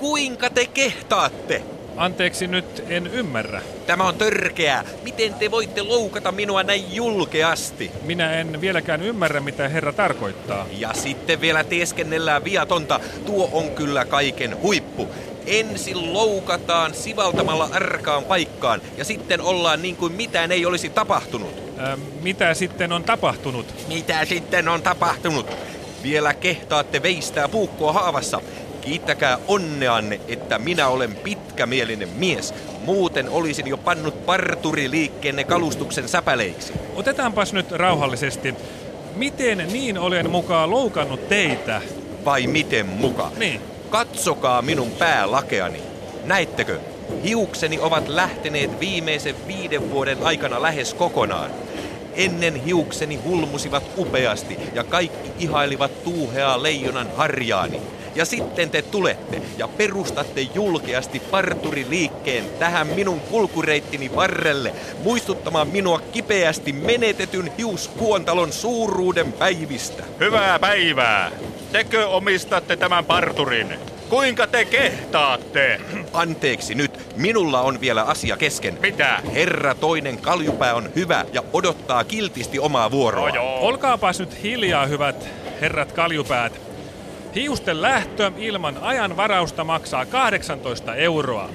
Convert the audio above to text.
Kuinka te kehtaatte? Anteeksi nyt, en ymmärrä. Tämä on törkeää. Miten te voitte loukata minua näin julkeasti? Minä en vieläkään ymmärrä, mitä herra tarkoittaa. Ja sitten vielä teeskennellään viatonta. Tuo on kyllä kaiken huippu. Ensin loukataan sivaltamalla arkaan paikkaan ja sitten ollaan niin kuin mitään ei olisi tapahtunut. Ä, mitä sitten on tapahtunut? Mitä sitten on tapahtunut? Vielä kehtaatte veistää puukkoa haavassa. Kiittäkää onneanne, että minä olen pitkämielinen mies. Muuten olisin jo pannut parturiliikkeenne kalustuksen säpäleiksi. Otetaanpas nyt rauhallisesti. Miten niin olen mukaan loukannut teitä? Vai miten muka? Niin. Katsokaa minun päälakeani. Näittekö? Hiukseni ovat lähteneet viimeisen viiden vuoden aikana lähes kokonaan. Ennen hiukseni hulmusivat upeasti ja kaikki ihailivat tuuheaa leijonan harjaani. Ja sitten te tulette ja perustatte julkeasti parturiliikkeen tähän minun kulkureittini varrelle, muistuttamaan minua kipeästi menetetyn hiuskuontalon suuruuden päivistä. Hyvää päivää! Tekö omistatte tämän parturin? Kuinka te kehtaatte? Anteeksi nyt, minulla on vielä asia kesken. Mitä? Herra toinen kaljupää on hyvä ja odottaa kiltisti omaa vuoroa. No joo. Olkaapas nyt hiljaa, hyvät herrat kaljupäät. Hiusten lähtö ilman ajan varausta maksaa 18 euroa.